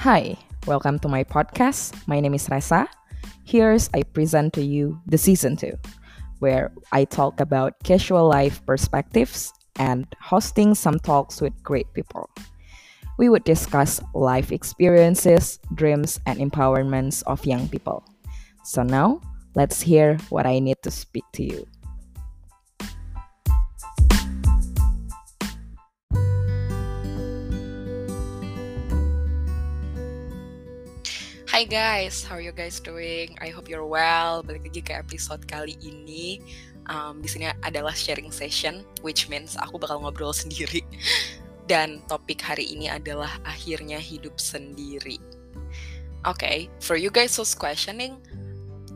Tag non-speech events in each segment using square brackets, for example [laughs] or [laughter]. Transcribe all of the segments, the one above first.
Hi, welcome to my podcast. My name is Resa. Here's I present to you the season 2, where I talk about casual life perspectives and hosting some talks with great people. We would discuss life experiences, dreams, and empowerments of young people. So now, let's hear what I need to speak to you. Hai guys, how are you guys doing? I hope you're well. Balik lagi ke episode kali ini. Um, di sini adalah sharing session, which means aku bakal ngobrol [laughs] sendiri. Dan topik hari ini adalah akhirnya hidup sendiri. Oke, okay, for you guys who's questioning,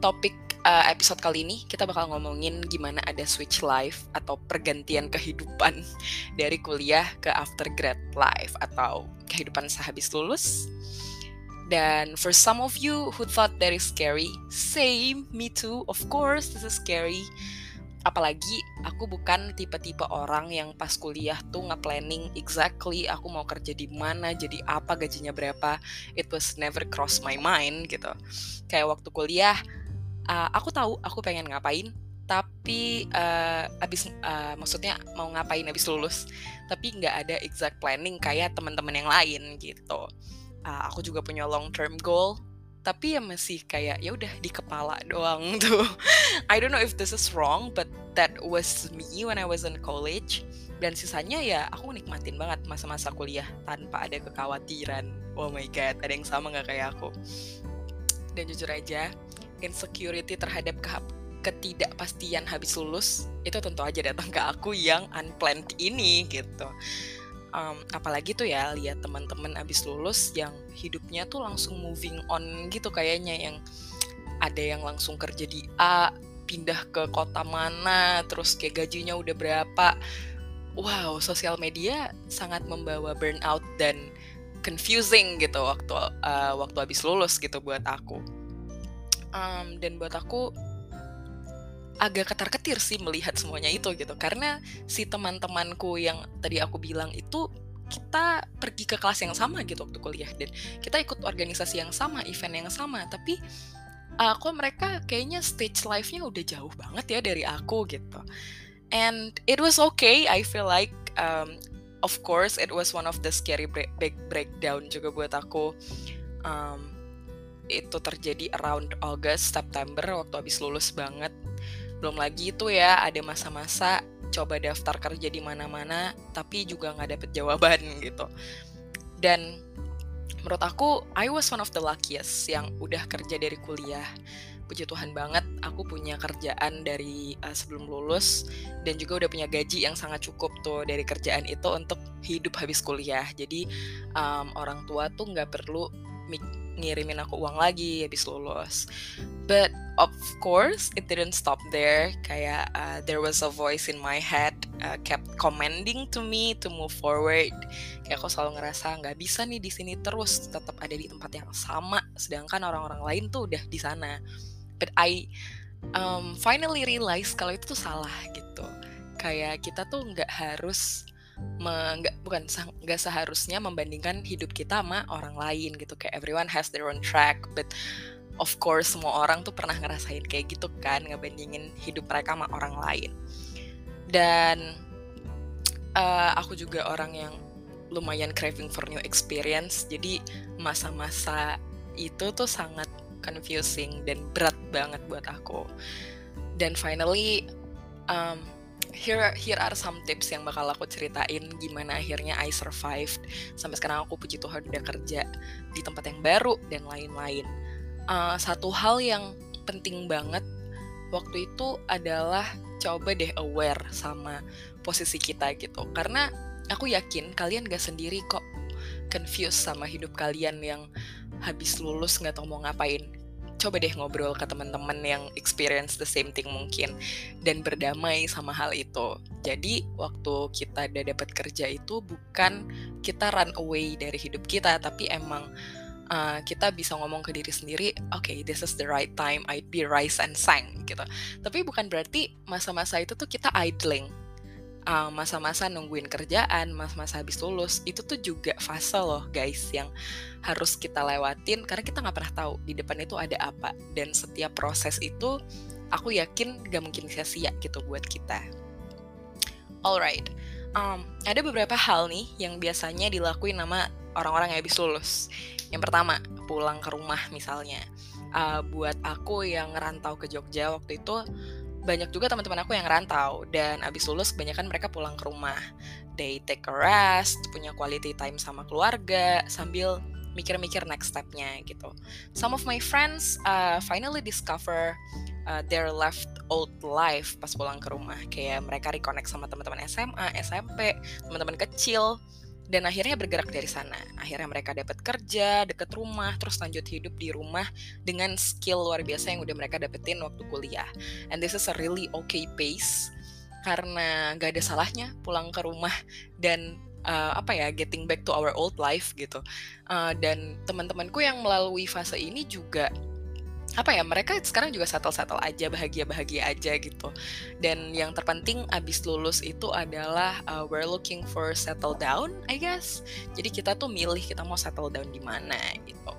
topik uh, episode kali ini kita bakal ngomongin gimana ada switch life atau pergantian kehidupan [laughs] dari kuliah ke after grad life atau kehidupan sehabis lulus dan for some of you who thought that is scary, same, me too, of course this is scary. Apalagi aku bukan tipe-tipe orang yang pas kuliah tuh nge-planning exactly aku mau kerja di mana, jadi apa, gajinya berapa. It was never cross my mind gitu. Kayak waktu kuliah, uh, aku tahu aku pengen ngapain, tapi uh, abis uh, maksudnya mau ngapain abis lulus, tapi nggak ada exact planning kayak teman-teman yang lain gitu uh, aku juga punya long term goal. Tapi ya masih kayak ya udah di kepala doang [laughs] tuh. I don't know if this is wrong but that was me when I was in college. Dan sisanya ya aku nikmatin banget masa-masa kuliah tanpa ada kekhawatiran. Oh my god ada yang sama nggak kayak aku? Dan jujur aja insecurity terhadap ke ketidakpastian habis lulus itu tentu aja datang ke aku yang unplanned ini gitu um, apalagi tuh ya lihat teman-teman abis lulus yang hidupnya tuh langsung moving on gitu kayaknya yang ada yang langsung kerja di A pindah ke kota mana terus kayak gajinya udah berapa. Wow sosial media sangat membawa burnout dan confusing gitu waktu uh, waktu habis lulus gitu buat aku. Um, dan buat aku agak ketar-ketir sih melihat semuanya itu gitu. Karena si teman-temanku yang tadi aku bilang itu kita pergi ke kelas yang sama gitu waktu kuliah. Dan kita ikut organisasi yang sama event yang sama. Tapi uh, kok mereka kayaknya stage life-nya udah jauh banget ya dari aku gitu. And it was okay I feel like um, of course it was one of the scary break, break breakdown juga buat aku. Um, itu terjadi around August September waktu habis lulus banget belum lagi itu ya ada masa-masa coba daftar kerja di mana-mana tapi juga nggak dapet jawaban [laughs] gitu. Dan menurut aku I was one of the luckiest yang udah kerja dari kuliah. Puji Tuhan banget aku punya kerjaan dari uh, sebelum lulus dan juga udah punya gaji yang sangat cukup tuh dari kerjaan itu untuk hidup habis kuliah. Jadi um, orang tua tuh nggak perlu ngirimin aku uang lagi habis lulus. But of course it didn't stop there. Kayak uh, there was a voice in my head uh, kept commanding to me to move forward. Kayak aku selalu ngerasa nggak bisa nih di sini terus tetap ada di tempat yang sama. Sedangkan orang-orang lain tuh udah di sana. But I um, finally realize kalau itu tuh salah gitu. Kayak kita tuh nggak harus nggak bukan nggak seharusnya membandingkan hidup kita sama orang lain gitu. Kayak everyone has their own track but of course semua orang tuh pernah ngerasain kayak gitu kan ngebandingin hidup mereka sama orang lain. Dan uh, aku juga orang yang lumayan craving for new experience jadi masa-masa itu tuh sangat confusing dan berat banget buat aku. Dan finally um, here here are some tips yang bakal aku ceritain gimana akhirnya I survived. Sampai sekarang aku puji Tuhan udah kerja di tempat yang baru dan lain-lain. Uh, satu hal yang penting banget waktu itu adalah coba deh aware sama posisi kita gitu. Karena aku yakin kalian gak sendiri kok confused sama hidup kalian yang habis lulus nggak tahu mau ngapain coba deh ngobrol ke teman-teman yang experience the same thing mungkin dan berdamai sama hal itu. Jadi waktu kita udah dapat kerja itu bukan kita run away dari hidup kita, tapi emang uh, kita bisa ngomong ke diri sendiri, oke, okay, this is the right time, I'd be rise and sang gitu. Tapi bukan berarti masa-masa itu tuh kita idling. Uh, masa-masa nungguin kerjaan, masa-masa habis lulus, itu tuh juga fase loh guys yang harus kita lewatin karena kita nggak pernah tahu di depan itu ada apa dan setiap proses itu aku yakin gak mungkin sia-sia gitu buat kita. Alright, um, ada beberapa hal nih yang biasanya dilakuin sama orang-orang yang habis lulus. Yang pertama, pulang ke rumah misalnya. Uh, buat aku yang ngerantau ke Jogja waktu itu banyak juga teman-teman aku yang rantau dan abis lulus kebanyakan mereka pulang ke rumah. They take a rest, punya quality time sama keluarga sambil mikir-mikir next stepnya gitu. Some of my friends uh, finally discover uh, their left old life pas pulang ke rumah. Kayak mereka reconnect sama teman-teman SMA, SMP, teman-teman kecil dan akhirnya bergerak dari sana. Akhirnya mereka dapat kerja deket rumah, terus lanjut hidup di rumah dengan skill luar biasa yang udah mereka dapetin waktu kuliah. And this is a really okay pace karena gak ada salahnya pulang ke rumah dan uh, apa ya getting back to our old life gitu. Uh, dan teman-temanku yang melalui fase ini juga apa ya mereka sekarang juga settle-settle aja bahagia-bahagia aja gitu. Dan yang terpenting abis lulus itu adalah uh, we're looking for settle down I guess. Jadi kita tuh milih kita mau settle down di mana gitu.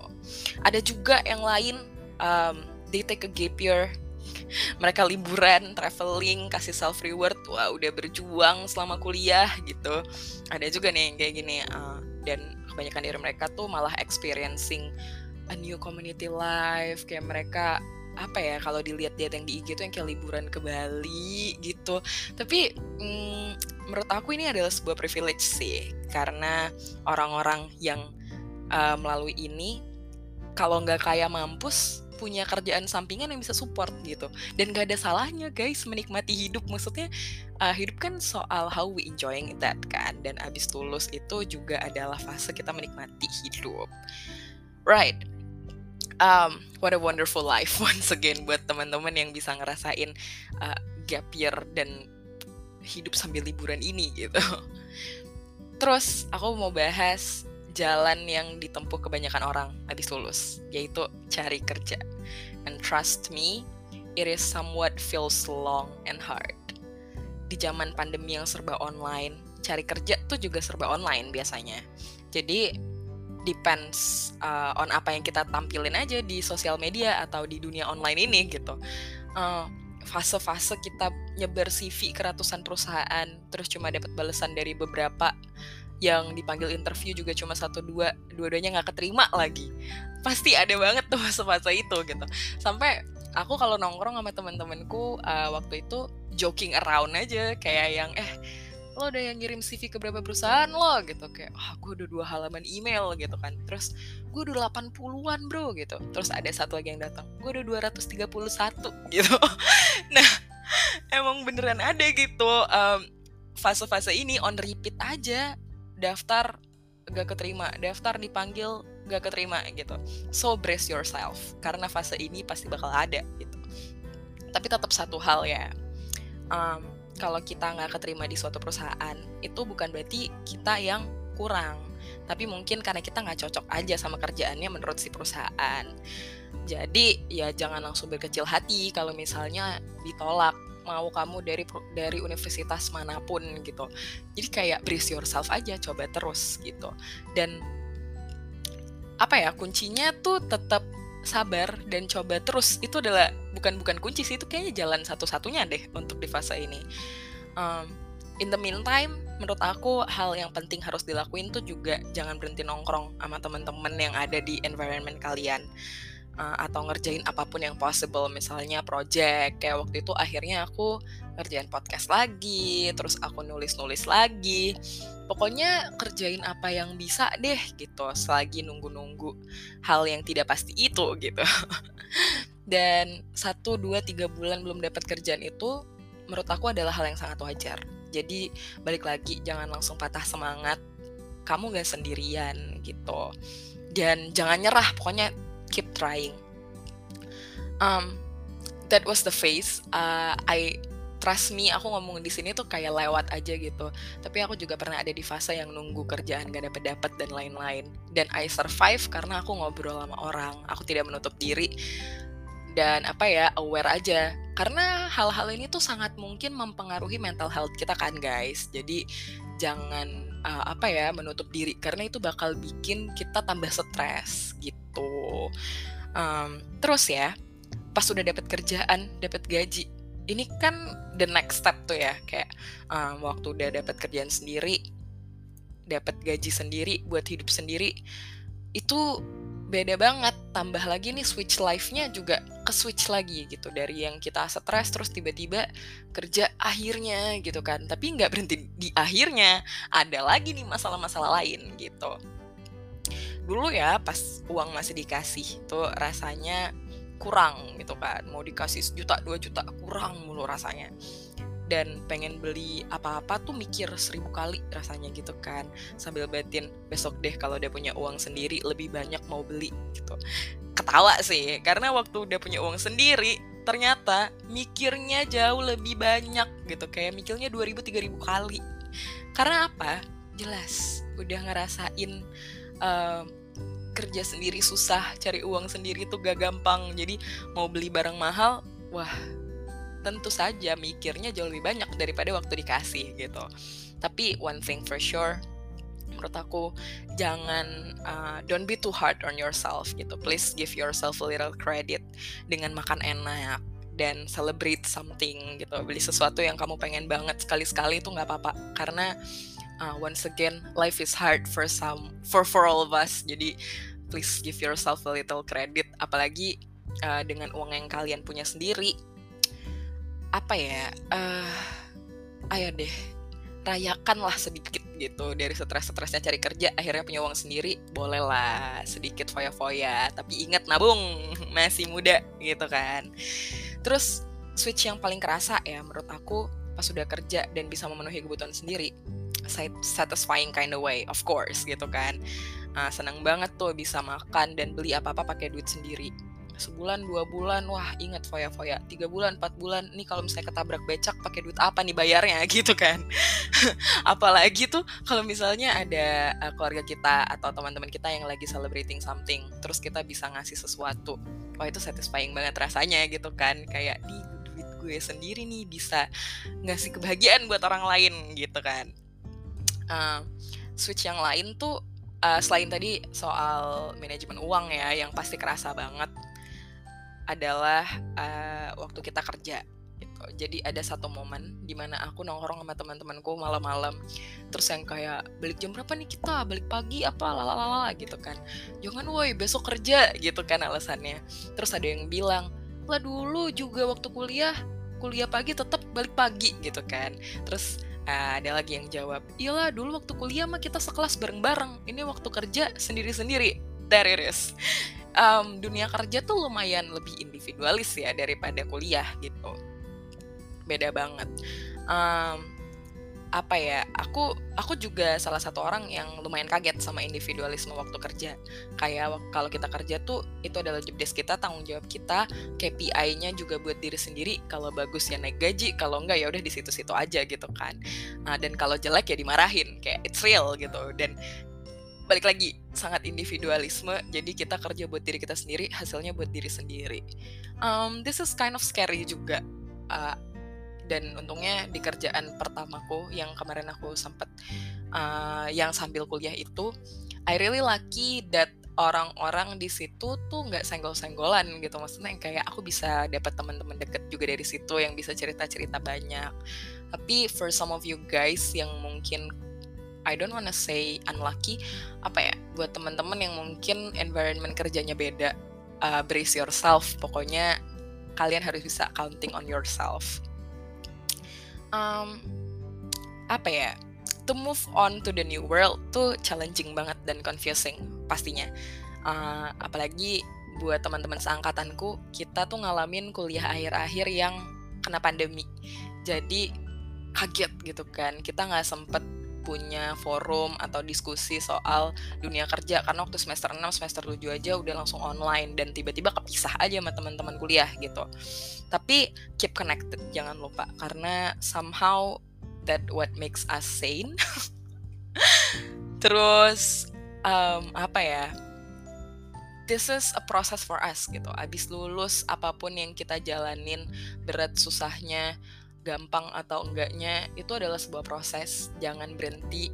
Ada juga yang lain um, they take a gap year. [laughs] Mereka liburan, traveling, kasih self reward, wah udah berjuang selama kuliah gitu. Ada juga nih kayak gini, uh, dan kebanyakan dari mereka tuh malah experiencing a new community life kayak mereka apa ya kalau dilihat-lihat yang di IG tuh yang kayak liburan ke Bali gitu. Tapi mm, menurut aku ini adalah sebuah privilege sih karena orang-orang yang uh, melalui ini kalau nggak kaya mampus punya kerjaan sampingan yang bisa support gitu. Dan gak ada salahnya guys menikmati hidup. Maksudnya uh, hidup kan soal how we enjoying that kan. Dan abis lulus itu juga adalah fase kita menikmati hidup. Right um, what a wonderful life [laughs] once again buat teman-teman yang bisa ngerasain uh, gap year dan hidup sambil liburan ini [laughs] gitu. Terus aku mau bahas jalan yang ditempuh kebanyakan orang habis lulus, yaitu cari kerja. And trust me, it is somewhat feels long and hard. Di zaman pandemi yang serba online, cari kerja tuh juga serba online biasanya. Jadi depends uh, on apa yang kita tampilin aja di sosial media atau di dunia online ini gitu. Uh, fase-fase kita nyebar CV ke ratusan perusahaan, terus cuma dapat balasan dari beberapa yang dipanggil interview juga cuma satu dua, dua-duanya nggak keterima lagi. Pasti ada banget tuh fase-fase itu gitu. Sampai aku kalau nongkrong sama teman-temanku uh, waktu itu joking around aja kayak yang eh lo udah yang ngirim CV ke berapa perusahaan lo? Gitu kayak ah oh, gue udah dua halaman email gitu kan. Terus gue udah 80-an bro gitu. Terus ada satu lagi yang datang gue udah 231 [laughs] gitu. Nah emang beneran ada gitu fase fase-fase ini on repeat aja. Daftar gak keterima daftar dipanggil gak keterima gitu. So brace yourself karena fase ini pasti bakal ada gitu. Tapi tetap satu hal ya um, kalau kita nggak keterima di suatu perusahaan itu bukan berarti kita yang kurang. Tapi mungkin karena kita nggak cocok aja sama kerjaannya menurut si perusahaan. Jadi ya jangan langsung berkecil hati kalau misalnya ditolak mau kamu dari dari universitas mana pun gitu. Jadi kayak brace yourself aja coba terus gitu. Dan apa ya kuncinya tuh tetap sabar dan coba terus itu adalah bukan bukan kunci sih itu kayaknya jalan satu-satunya deh untuk di fase ini. Um, in the meantime menurut aku hal yang penting harus dilakuin tuh juga jangan berhenti nongkrong sama teman-teman yang ada di environment kalian uh, atau ngerjain apa pun yang possible misalnya project. Kayak waktu itu akhirnya aku ngerjain podcast lagi terus aku nulis-nulis lagi. Pokoknya kerjain apa yang bisa deh gitu selagi nunggu-nunggu hal yang tidak pasti itu [laughs] gitu. Dan satu dua tiga bulan belum dapat kerjaan itu menurut aku adalah hal yang sangat wajar. Jadi balik lagi jangan langsung patah semangat. Kamu gak sendirian gitu. Dan jangan nyerah pokoknya keep trying. Um, that was the phase uh, I trust me aku ngomong di sini tuh kayak lewat aja gitu. Tapi aku juga pernah ada di fase yang nunggu kerjaan gak dapet dapet dan lain-lain. Dan I survive karena aku ngobrol sama orang. Aku tidak menutup diri dan apa ya aware aja. Karena hal-hal ini tuh sangat mungkin mempengaruhi mental health kita kan guys. Jadi jangan uh, apa ya menutup diri. Karena itu bakal bikin kita tambah stres gitu. Um, terus ya pas udah dapat kerjaan dapat gaji ini kan the next step tuh ya. Kayak um, waktu udah dapat kerjaan sendiri dapat gaji sendiri buat hidup sendiri itu beda banget. Tambah lagi nih switch life-nya juga ke switch lagi gitu dari yang kita stres terus tiba-tiba kerja akhirnya gitu kan. Tapi nggak berhenti di akhirnya ada lagi nih masalah-masalah lain gitu. Dulu ya pas uang masih dikasih tuh rasanya kurang gitu kan. Mau dikasih sejuta dua juta kurang mulu rasanya. Dan pengen beli apa-apa tuh mikir seribu kali rasanya gitu kan. Sambil batin besok deh kalau udah punya uang sendiri lebih banyak mau beli gitu ketawa sih. Karena waktu udah punya uang sendiri ternyata mikirnya jauh lebih banyak gitu. Kayak mikirnya 2000 3000 kali. Karena apa? Jelas udah ngerasain uh, kerja sendiri susah cari uang sendiri tuh gak gampang. Jadi mau beli barang mahal wah tentu saja mikirnya jauh lebih banyak daripada waktu dikasih gitu. Tapi one thing for sure, menurut aku jangan uh, don't be too hard on yourself gitu. Please give yourself a little credit dengan makan enak dan celebrate something gitu. Beli sesuatu yang kamu pengen banget sekali-sekali itu nggak apa-apa karena uh, once again life is hard for some for for all of us. Jadi please give yourself a little credit apalagi uh, dengan uang yang kalian punya sendiri apa ya uh, ayo deh rayakanlah sedikit gitu. Dari stres-stresnya cari kerja akhirnya punya uang sendiri bolehlah sedikit foya-foya. Tapi ingat nabung [laughs] masih muda gitu kan. Terus switch yang paling kerasa ya menurut aku pas sudah kerja dan bisa memenuhi kebutuhan sendiri satisfying kind of way of course gitu kan. Uh, senang banget tuh bisa makan dan beli apa-apa pakai duit sendiri sebulan dua bulan wah ingat foya-foya. Tiga bulan empat bulan nih kalau misalnya ketabrak becak pakai duit apa nih bayarnya? [laughs] Gitu kan. [laughs] Apalagi tuh kalau misalnya ada uh, keluarga kita atau teman-teman kita yang lagi celebrating something terus kita bisa ngasih sesuatu wah itu satisfying banget rasanya gitu kan. Kayak di duit gue sendiri nih bisa ngasih kebahagiaan buat orang lain gitu kan. Uh, switch yang lain tuh uh, selain tadi soal manajemen uang ya yang pasti kerasa banget adalah uh, waktu kita kerja gitu. Jadi ada satu momen di mana aku nongkrong sama teman-temanku malam-malam, terus yang kayak balik jam berapa nih kita, balik pagi apa, lalalala gitu kan. Jangan woi besok kerja gitu kan alasannya. Terus ada yang bilang, lah dulu juga waktu kuliah, kuliah pagi tetap balik pagi gitu kan. Terus uh, ada lagi yang jawab, iyalah dulu waktu kuliah mah kita sekelas bareng-bareng, ini waktu kerja sendiri-sendiri. There it is um, dunia kerja tuh lumayan lebih individualis ya daripada kuliah gitu. Beda banget. Um, apa ya aku aku juga salah satu orang yang lumayan kaget sama individualisme waktu kerja. Kayak kalau kita kerja tuh itu adalah job desk kita tanggung jawab kita KPI-nya juga buat diri sendiri kalau bagus ya naik gaji kalau enggak ya udah di situ-situ aja gitu kan. Nah, dan kalau jelek ya dimarahin kayak it's real gitu. Dan balik lagi sangat individualisme jadi kita kerja buat diri kita sendiri hasilnya buat diri sendiri. Um, this is kind of scary juga uh, dan untungnya di kerjaan pertamaku yang kemarin aku sempat uh, yang sambil kuliah itu I really lucky that orang-orang di situ tuh nggak senggol-senggolan gitu. Maksudnya yang kayak aku bisa dapat teman-teman deket juga dari situ yang bisa cerita-cerita banyak. Tapi for some of you guys yang mungkin I don't wanna say unlucky apa ya buat teman-teman yang mungkin environment kerjanya beda uh, brace yourself pokoknya kalian harus bisa counting on yourself. Um, apa ya to move on to the new world tuh challenging banget dan confusing pastinya. Uh, apalagi buat teman-teman seangkatanku kita tuh ngalamin kuliah akhir-akhir yang kena pandemi. Jadi kaget gitu kan kita nggak sempet punya forum atau diskusi soal dunia kerja karena waktu semester 6 semester 7 aja udah langsung online dan tiba-tiba kepisah aja sama teman-teman kuliah gitu. Tapi keep connected jangan lupa karena somehow that what makes us sane. [laughs] Terus um, apa ya? this is a process for us gitu. Abis lulus apa pun yang kita jalanin berat susahnya gampang atau enggaknya itu adalah sebuah proses. Jangan berhenti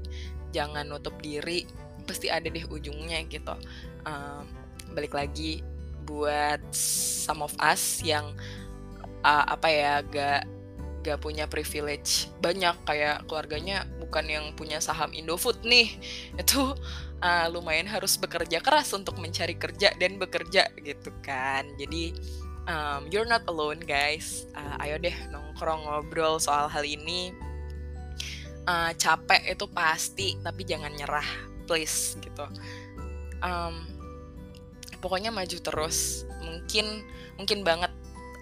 jangan nutup diri pasti ada deh ujungnya gitu. Um, balik lagi buat some of us yang uh, apa ya gak gak punya privilege. Banyak kayak keluarganya bukan yang punya saham Indofood nih. [laughs] Itu uh, lumayan harus bekerja keras untuk mencari kerja dan bekerja gitu kan. Jadi um, you're not alone guys. Uh, ayo deh nongkrong ngobrol soal hal ini. Uh, capek itu pasti tapi jangan nyerah please gitu. Um, pokoknya maju terus. Mungkin mungkin banget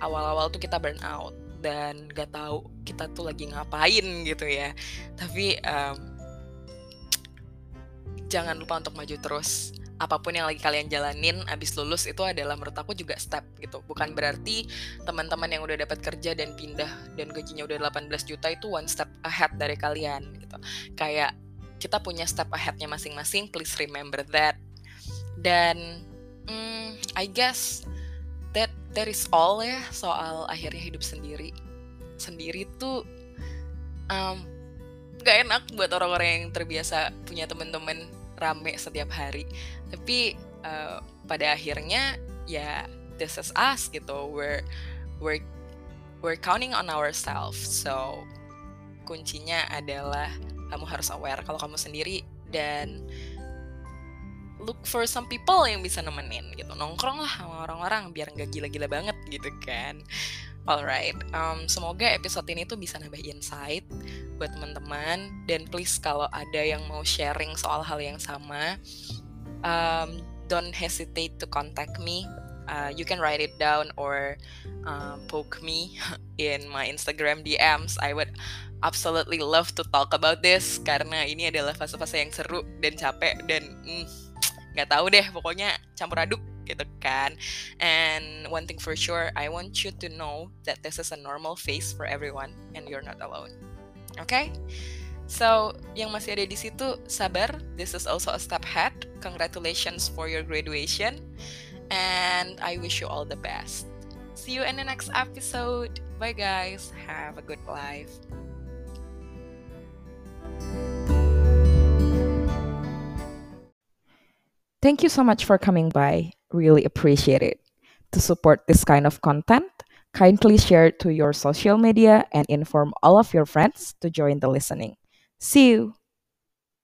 awal-awal tuh kita burn out dan gak tahu kita tuh lagi ngapain gitu ya. Tapi um, jangan lupa untuk maju terus apa pun yang lagi kalian jalanin abis lulus itu adalah menurut aku juga step gitu. Bukan berarti teman-teman yang udah dapat kerja dan pindah dan gajinya udah 18 juta itu one step ahead dari kalian gitu. Kayak kita punya step aheadnya masing-masing please remember that. Dan hmm, I guess that that is all ya soal akhirnya hidup sendiri. Sendiri tuh um, gak enak buat orang-orang yang terbiasa punya teman-teman rame setiap hari. Tapi uh, pada akhirnya ya this is us gitu. We're we're we're counting on ourselves. So kuncinya adalah kamu harus aware kalau kamu sendiri dan look for some people yang bisa nemenin gitu. Nongkrong lah sama orang-orang biar nggak gila-gila banget gitu kan. Alright, um, semoga episode ini tuh bisa nambah insight buat teman-teman dan please kalau ada yang mau sharing soal hal yang sama, um, don't hesitate to contact me. Uh, you can write it down or um, poke me [laughs] in my Instagram DMs. I would absolutely love to talk about this karena ini adalah fase-fase yang seru dan capek dan mm, nggak mm, tahu deh pokoknya campur aduk gitu kan. And one thing for sure, I want you to know that this is a normal phase for everyone and you're not alone. Okay? So, yang masih ada di situ, sabar. This is also a step ahead. Congratulations for your graduation. And I wish you all the best. See you in the next episode. Bye, guys. Have a good life. Thank you so much for coming by. Really appreciate it. To support this kind of content, kindly share to your social media and inform all of your friends to join the listening. See you.